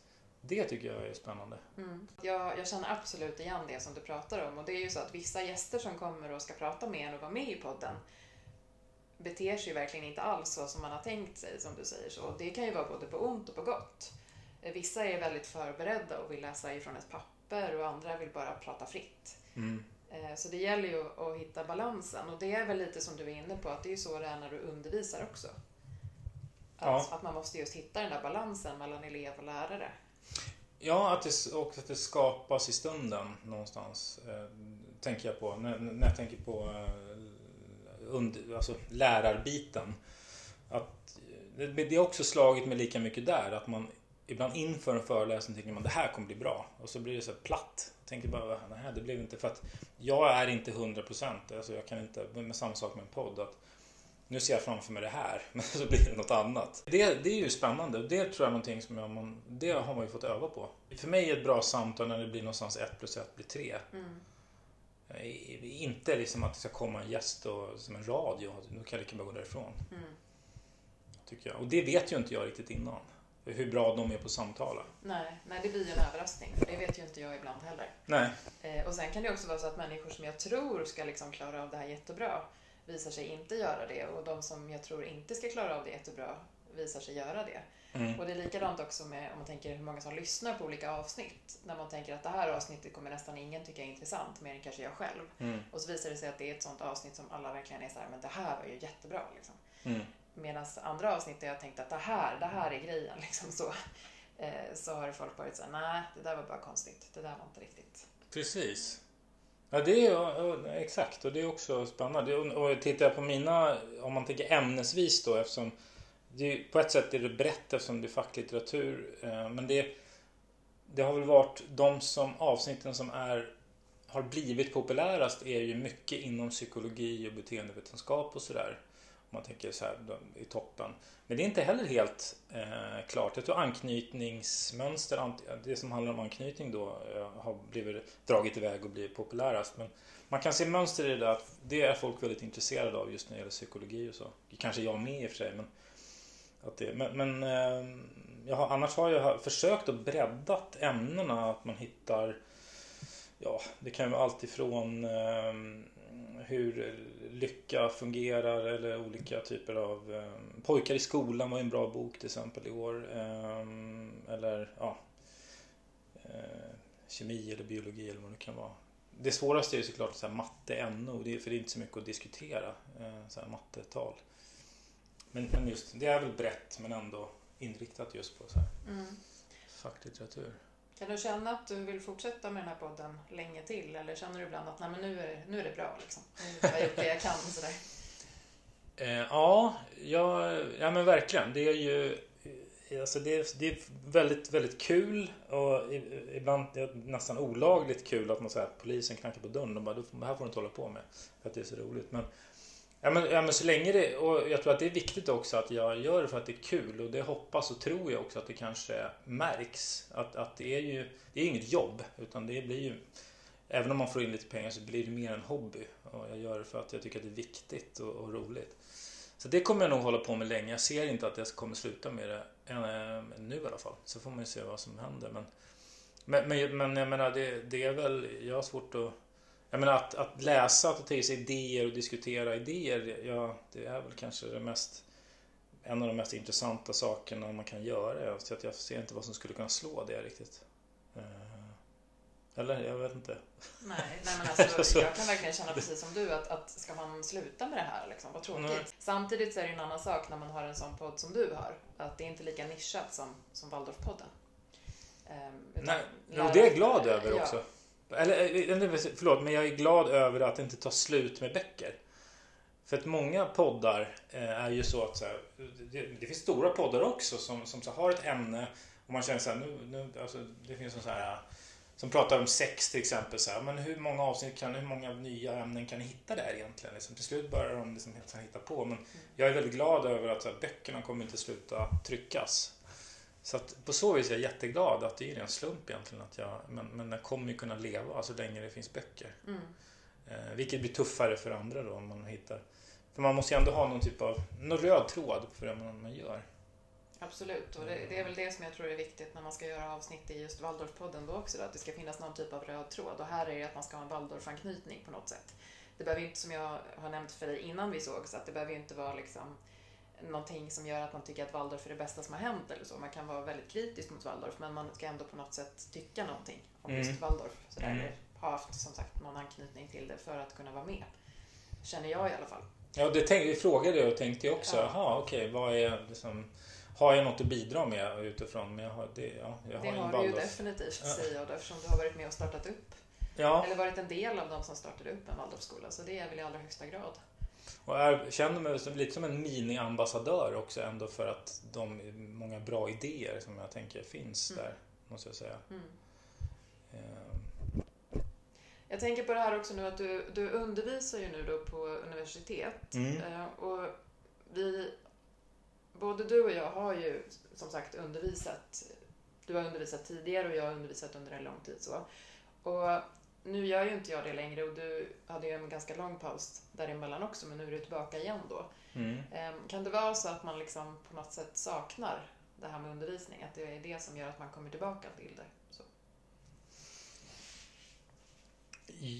[SPEAKER 2] det tycker jag är spännande.
[SPEAKER 1] Mm. Jag, jag känner absolut igen det som du pratar om och det är ju så att vissa gäster som kommer och ska prata med en och vara med i podden beter sig ju verkligen inte alls så som man har tänkt sig, som du säger så. Det kan ju vara både på ont och på gott. Vissa är väldigt förberedda och vill läsa ifrån ett papper och andra vill bara prata fritt.
[SPEAKER 2] Mm.
[SPEAKER 1] Eh, Så det gäller ju att- att hitta balansen och det är väl lite som du är inne på att det är ju så det är när du undervisar också. Att,
[SPEAKER 2] Ja.
[SPEAKER 1] att man måste just hitta den där balansen mellan elev och lärare.
[SPEAKER 2] Ja, att det, och att det skapas i stunden någonstans. Eh, tänker jag på när, när jag tänker på eh, under, alltså lärarbiten. Att, eh, det, det är också slagit mig lika mycket där. Att man ibland inför en föreläsning tänker man det här kommer bli bra. Och så blir det så här platt. Jag tänker bara, nej det blev inte. För att jag är inte 100%. Alltså jag kan inte, med samma sak med en podd. Att nu ser jag framför mig det här, men så blir det något annat. Det, det är ju spännande och det tror jag är någonting som jag, man, det har man ju fått öva på. För mig är ett bra samtal när det blir någonstans 1 plus 1 blir 3.
[SPEAKER 1] Mm.
[SPEAKER 2] Inte liksom att det ska komma en gäst och, som en radio. Nu kan jag lika bra gå därifrån.
[SPEAKER 1] Mm.
[SPEAKER 2] Tycker jag. Och det vet ju inte jag riktigt innan. Hur bra de är på att samtala.
[SPEAKER 1] Nej, nej, det blir ju en överraskning för det vet ju inte jag ibland heller.
[SPEAKER 2] Nej.
[SPEAKER 1] Eh, och sen kan det också vara så att människor som jag tror ska liksom klara av det här jättebra visar sig inte göra det och de som jag tror inte ska klara av det jättebra visar sig göra det.
[SPEAKER 2] Mm.
[SPEAKER 1] Och det är likadant också med om man tänker hur många som lyssnar på olika avsnitt. När man tänker att det här avsnittet kommer nästan ingen tycka är intressant, mer än kanske jag själv.
[SPEAKER 2] Mm.
[SPEAKER 1] Och så visar det sig att det är ett sånt avsnitt som alla verkligen är så här, men det här var ju jättebra. Liksom.
[SPEAKER 2] Mm.
[SPEAKER 1] Medan andra avsnitt där jag tänkte att det här, det här är grejen, liksom så, eh, så har folk varit så här, nej, det där var bara konstigt, det där var inte riktigt.
[SPEAKER 2] Precis. Ja, det är exakt och det är också spännande. Och, tittar jag på mina, om man tänker ämnesvis då eftersom det, på ett sätt är det brett eftersom det är facklitteratur. Eh, men det, det har väl varit de som avsnitten som är har blivit populärast är ju mycket inom psykologi och beteendevetenskap och sådär man tänker så här de- i toppen. Men det är inte heller helt eh, klart. Jag tror anknytningsmönster, det som handlar om anknytning då, eh, har blivit dragit iväg och blivit populärast. Men man kan se mönster i det där att det är folk väldigt intresserade av just när det gäller psykologi och så. Kanske jag med i och för sig. Men, att det, men, men eh, jag har, annars har jag försökt att bredda ämnena. Att man hittar Ja, det kan ju vara allt ifrån eh, hur lycka fungerar eller olika typer av eh, Pojkar i skolan var en bra bok till exempel i år. Eh, eller ja, eh, kemi eller biologi eller vad det kan vara. Det svåraste är ju såklart så här matte, NO, det är, för det är inte så mycket att diskutera. Eh, så här mattetal. Men, men just, det är väl brett men ändå inriktat just på så här
[SPEAKER 1] Mm.
[SPEAKER 2] facklitteratur.
[SPEAKER 1] Kan du känna att du vill fortsätta med den här podden länge till? Eller känner du ibland att nej, men nu, är det, nu är det bra? Liksom. Nu har jag gjort det jag kan. Sådär.
[SPEAKER 2] Eh, ja, ja, ja, men verkligen. Det är ju eh, alltså det, det är väldigt, väldigt kul och ibland är nästan olagligt kul att man säger att polisen knackar på dörren och bara det här får du inte hålla på med för att det är så roligt. Men, ja, men, ja, men så länge det, och jag tror att det är viktigt också att jag gör det för att det är kul och det hoppas och tror jag också att det kanske märks. Att, att det är ju, det är inget jobb utan det blir ju Även om man får in lite pengar så blir det mer en hobby. Och jag gör det för att jag tycker att det är viktigt och, och roligt. Så det kommer jag nog hålla på med länge. Jag ser inte att jag kommer sluta med det eh, nu i alla fall. Så får man ju se vad som händer. Men, men, men, men jag menar, det, det är väl... Jag har svårt att... Jag menar att, att läsa, att ta till sig idéer och diskutera idéer. Ja, det är väl kanske det mest... En av de mest intressanta sakerna man kan göra. Så att jag ser inte vad som skulle kunna slå det riktigt. Eh, Eller? Jag vet inte.
[SPEAKER 1] Nej, nej men alltså,
[SPEAKER 2] Så-
[SPEAKER 1] jag kan verkligen känna precis som du att, att ska man sluta med det här, liksom, vad tråkigt.
[SPEAKER 2] Nej.
[SPEAKER 1] Samtidigt så är det en annan sak när man har en sån podd som du har. Att det är inte lika nischat som, som Waldorfpodden. Ehm,
[SPEAKER 2] Nej, och
[SPEAKER 1] lära-
[SPEAKER 2] det är jag glad över
[SPEAKER 1] ja,
[SPEAKER 2] också. Eller, eh, förlåt, men jag är glad över att det inte tar slut med böcker. För att många poddar eh, är ju så att så här, det, det finns stora poddar också som, som så har ett ämne och man känner så här, nu, nu, alltså, det finns så här som pratar om sex till exempel. Så här, men hur många avsnitt kan, hur många nya ämnen kan ni hitta där egentligen? Liksom, till slut börjar de liksom hitta på. Men jag är väldigt glad över att så här, böckerna kommer inte sluta tryckas. Så att på så vis är jag jätteglad att det är en slump egentligen. Att jag, men, men den kommer ju kunna leva så länge det finns böcker.
[SPEAKER 1] Mm.
[SPEAKER 2] Eh, vilket blir tuffare för andra då om man hittar. För man måste ju ändå ha någon typ av någon röd tråd för det man, man gör.
[SPEAKER 1] Absolut, och det, det är väl det som jag tror är viktigt när man ska göra avsnitt i just Waldorfpodden då också, då, att det ska finnas någon typ av röd tråd. Och här är det att man ska ha en Waldorfanknytning på något sätt. Det behöver inte, som jag har nämnt för dig innan vi sågs, att det behöver ju inte vara liksom någonting som gör att man tycker att Waldorf är det bästa som har hänt eller så. Man kan vara väldigt kritisk mot Waldorf, men man ska ändå på något sätt tycka någonting om
[SPEAKER 2] Mm.
[SPEAKER 1] just Waldorf. Så där,
[SPEAKER 2] Mm.
[SPEAKER 1] ha haft som sagt någon anknytning till det för att kunna vara med. Känner jag i alla fall.
[SPEAKER 2] Ja, det tänkte, frågade jag och tänkte jag också.
[SPEAKER 1] Ja.
[SPEAKER 2] Jaha, okej, vad är liksom... Har jag något att bidra med utifrån? Men jag har, det, ja, jag
[SPEAKER 1] Det
[SPEAKER 2] har
[SPEAKER 1] har du ju definitivt,
[SPEAKER 2] Ja.
[SPEAKER 1] säger jag, eftersom du har varit med och startat upp
[SPEAKER 2] Ja,
[SPEAKER 1] Eller varit en del av de som startade upp en Waldorfskola, så det är väl i allra högsta grad.
[SPEAKER 2] Och jag känner mig lite som en mini-ambassadör också ändå för att de många bra idéer som jag tänker finns
[SPEAKER 1] Mm.
[SPEAKER 2] där, måste jag säga.
[SPEAKER 1] Mm.
[SPEAKER 2] Eh,
[SPEAKER 1] Jag tänker på det här också nu att du, du undervisar ju nu då på universitet.
[SPEAKER 2] Mm.
[SPEAKER 1] Eh, och vi, både du och jag har ju som sagt undervisat. Du har undervisat tidigare och jag har undervisat under en lång tid. så. Och nu gör ju inte jag det längre och du hade ju en ganska lång paus däremellan också men nu är du tillbaka igen då.
[SPEAKER 2] Mm.
[SPEAKER 1] Ehm, Kan det vara så att man liksom på något sätt saknar det här med undervisning? Att det är det som gör att man kommer tillbaka till det? Så.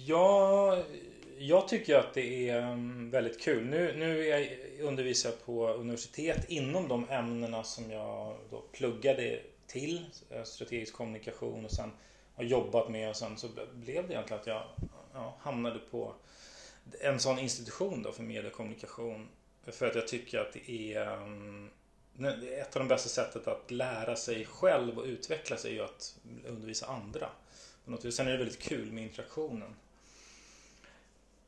[SPEAKER 2] Ja, jag tycker att det är mm, väldigt kul. Nu, nu är jag undervisar på universitet inom de ämnena som jag då pluggade till, eh, strategisk kommunikation och sen har jobbat med och sen så blev det egentligen att jag ja, hamnade på en sån institution då för mediekommunikation. För att jag tycker att det är mm, ett av de bästa sättet att lära sig själv och utveckla sig är ju att undervisa andra. Sen är det väldigt kul med interaktionen.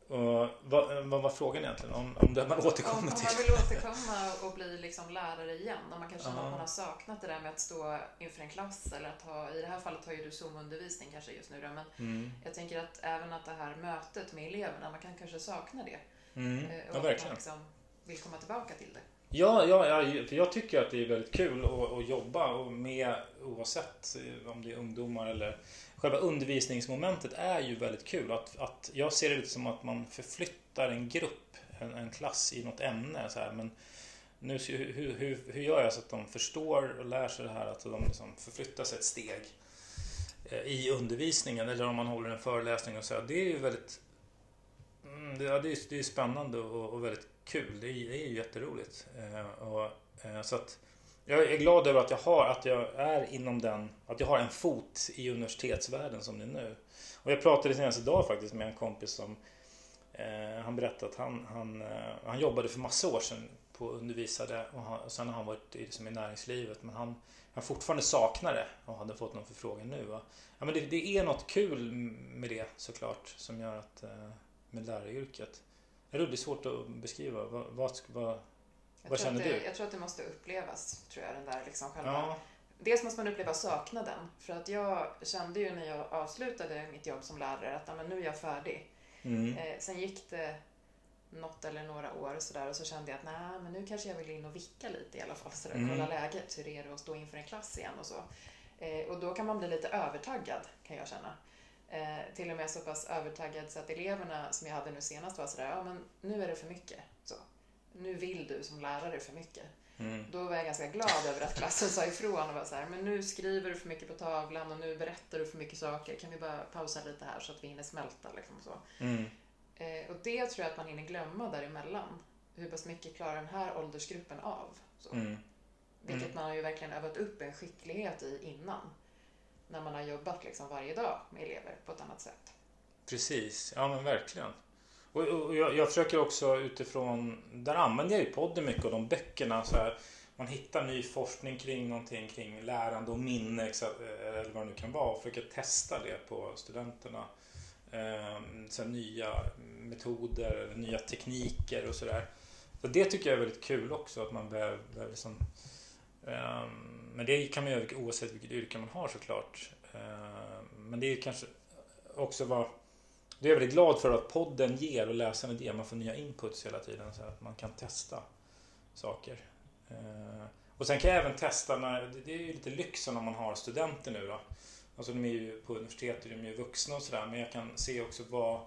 [SPEAKER 2] Och vad, vad var frågan egentligen? Om, om det man
[SPEAKER 1] Om,
[SPEAKER 2] återkommer
[SPEAKER 1] om man
[SPEAKER 2] till?
[SPEAKER 1] vill återkomma och bli liksom lärare igen, om man kanske att man har saknat det där med att stå inför en klass eller att ha, i det här fallet har ju du Zoom-undervisning kanske just nu då, men
[SPEAKER 2] Mm.
[SPEAKER 1] jag tänker att även att det här mötet med eleverna, man kan kanske sakna det.
[SPEAKER 2] Mm.
[SPEAKER 1] eh, Och
[SPEAKER 2] Ja,
[SPEAKER 1] att man
[SPEAKER 2] verkligen.
[SPEAKER 1] liksom vill komma tillbaka till det.
[SPEAKER 2] Ja, ja, ja, för jag tycker att det är väldigt kul att, att jobba och med oavsett eh, om det är ungdomar eller själva undervisningsmomentet är ju väldigt kul. Att, att jag ser det lite som att man förflyttar en grupp, en, en klass i något ämne. Så här. Men nu, hur, hur, hur gör jag så att de förstår och lär sig det här? Att de liksom förflyttar sig ett steg eh, i undervisningen eller om man håller en föreläsning och så. här. Det är ju väldigt mm, det, det, är, det är spännande och, och väldigt kul. Det är, det är ju jätteroligt. Eh, och, eh, så att jag är glad över att jag har att jag är inom den, att jag har en fot i universitetsvärlden som det är nu. Och jag pratade senast idag faktiskt med en kompis som eh, han berättade att han, han, eh, han jobbade för massa år sedan på undervisade och, han, och sen har han varit i, liksom i näringslivet men han, han fortfarande saknar det och hade fått någon förfrågan nu. Va? Ja, men det, det är något kul med det såklart som gör att eh, med läraryrket. Det är svårt att beskriva. Vad, vad, vad,
[SPEAKER 1] jag
[SPEAKER 2] Vad
[SPEAKER 1] tror att
[SPEAKER 2] känner
[SPEAKER 1] det,
[SPEAKER 2] du?
[SPEAKER 1] Jag tror att det måste upplevas, tror jag, den där liksom själva
[SPEAKER 2] ja,
[SPEAKER 1] Dels måste man uppleva saknaden. För att jag kände ju när jag avslutade mitt jobb som lärare att men nu är jag färdig.
[SPEAKER 2] mm,
[SPEAKER 1] Eh, sen gick det något eller några år och sådär och så kände jag att nej, men nu kanske jag vill in och vicka lite i alla fall. Så där,
[SPEAKER 2] Mm.
[SPEAKER 1] Kolla läget, hur är det att stå inför en klass igen och så. Eh, och då kan man bli lite övertaggad kan jag känna. Eh, till och med så pass övertaggad så att eleverna som jag hade nu senast var sådär, ja men nu är det för mycket. Nu vill du som lärare för mycket.
[SPEAKER 2] mm,
[SPEAKER 1] Då var jag ganska glad över att klassen sa ifrån och var så här, men nu skriver du för mycket på tavlan och nu berättar du för mycket saker. Kan vi bara pausa lite här så att vi hinner smälta liksom så.
[SPEAKER 2] mm,
[SPEAKER 1] Eh, och det tror jag att man hinner glömma däremellan. Hur pass mycket klarar den här åldersgruppen av?
[SPEAKER 2] Mm.
[SPEAKER 1] Vilket
[SPEAKER 2] Mm.
[SPEAKER 1] man har ju verkligen övat upp en skicklighet i innan. När man har jobbat liksom varje dag med elever på ett annat sätt.
[SPEAKER 2] Precis, ja men verkligen. Och, och jag, jag försöker också utifrån, där använder jag ju podden mycket och de böckerna så här. Man hittar ny forskning kring någonting kring lärande och minne exa- eh, eller vad det nu kan vara och försöker testa det på studenterna. Ehm, sen nya metoder, nya tekniker och sådär. Så det tycker jag är väldigt kul också att man behöver, behöver liksom, ehm, men det kan man göra oavsett vilket yrke man har såklart. Ehm, men det är kanske också vad det är jag väldigt glad för att podden ger och läsandet ger. Man får nya inputs hela tiden så att man kan testa saker. Eh, och sen kan jag även testa när, det är ju lite lyxen när man har studenter nu då. Alltså de är ju på universitetet, de är ju vuxna och sådär. Men jag kan se också vad,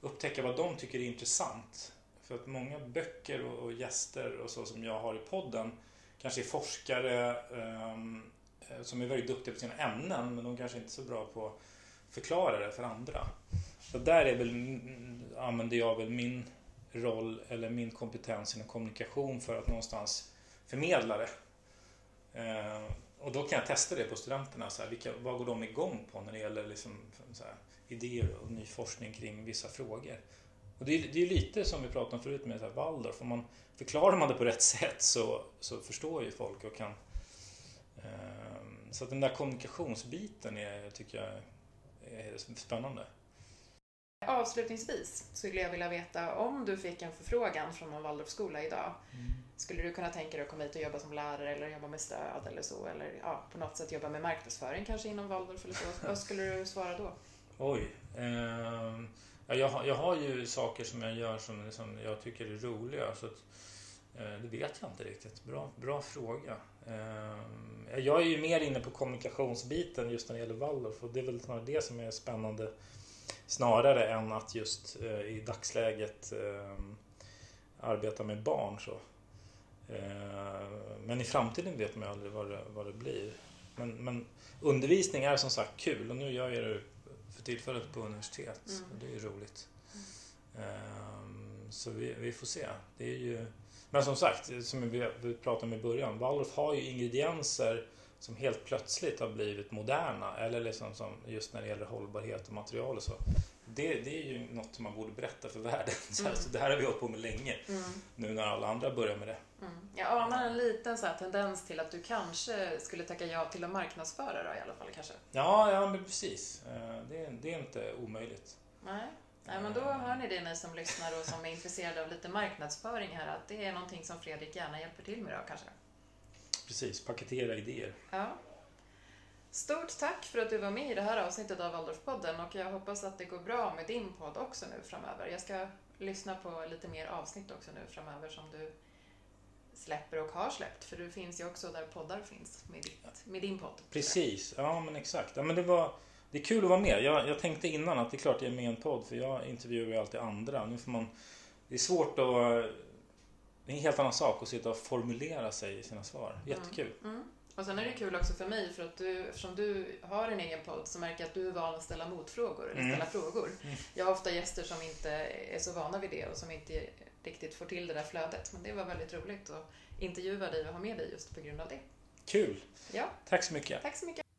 [SPEAKER 2] upptäcka vad de tycker är intressant. För att många böcker och, och gäster och så som jag har i podden kanske är forskare ehm, eh, som är väldigt duktiga på sina ämnen men de kanske inte är så bra på att förklara det för andra. Så där är väl, använder jag väl min roll eller min kompetens inom kommunikation för att någonstans förmedla det. Eh, och då kan jag testa det på studenterna. Så här, vilka, vad går de igång på när det gäller liksom, så här, idéer och ny forskning kring vissa frågor? Och det, är, det är lite som vi pratade om förut med så här, Waldorf. Om man, förklarar man det på rätt sätt så, så förstår ju folk och kan... Eh, så att den där kommunikationsbiten är, tycker jag är spännande.
[SPEAKER 1] Avslutningsvis skulle jag vilja veta om du fick en förfrågan från någon Waldorfskola idag. Skulle du kunna tänka dig att komma hit och jobba som lärare eller jobba med stöd eller så? Eller ja, på något sätt jobba med marknadsföring kanske inom Waldorf eller så? Vad skulle du svara då?
[SPEAKER 2] Oj. ja, jag, har- jag har ju saker som jag gör som, som jag tycker är roliga. Så att, eh, det vet jag inte riktigt. Bra, bra fråga. Ehm, jag är ju mer inne på kommunikationsbiten just när det gäller Waldorf och det är väl snarare det som är spännande Snarare än att just eh, i dagsläget eh, arbeta med barn. Så. Eh, men i framtiden vet man ju aldrig vad det, vad det blir. Men, men, undervisning är som sagt kul och nu gör jag det för tillfället på universitet. Mm. Och det är ju roligt. Mm. Så vi, vi, får se. Det är ju... Men som sagt, som vi pratade om i början, Waldorf har ju ingredienser som helt plötsligt har blivit moderna. Eller liksom som just när det gäller hållbarhet och material och så. Det, det är ju något som man borde berätta för världen. Mm. Så det här har vi hållit på med länge. Mm. Nu när alla andra börjar med det.
[SPEAKER 1] Mm. Jag anar en liten så tendens till att du kanske skulle tacka ja till att marknadsföra då, i alla fall kanske?
[SPEAKER 2] Ja, ja men precis. Eh, det är, det är inte omöjligt.
[SPEAKER 1] Nej. Nej, men då hör ni det ni som lyssnar och som är intresserade av lite marknadsföring här, att det är någonting som Fredrik gärna hjälper till med då kanske?
[SPEAKER 2] Precis, paketera idéer.
[SPEAKER 1] Ja. Stort tack för att du var med i det här avsnittet av Waldorfpodden och jag hoppas att det går bra med din podd också nu framöver. Jag ska lyssna på lite mer avsnitt också nu framöver som du släpper och har släppt. För du finns ju också där poddar finns med, ditt, med din podd.
[SPEAKER 2] Precis, ja men exakt. Ja, men det, var, det är kul att vara med. Jag, jag tänkte innan att det är klart jag är med i en podd för jag intervjuar ju alltid andra. Nu får man, det är svårt att... Det är en helt annan sak att sitta och formulera sig i sina svar. Mm. Jättekul. Mm. Mm.
[SPEAKER 1] Och sen är det kul också för mig för att du, eftersom du har en egen podd så märker jag att du är van att ställa motfrågor eller mm. ställa frågor. Mm. Jag har ofta gäster som inte är så vana vid det och som inte riktigt får till det där flödet. Men det var väldigt roligt att intervjua dig och ha med dig just på grund av det.
[SPEAKER 2] Kul! Ja. Tack så mycket.
[SPEAKER 1] Tack så mycket.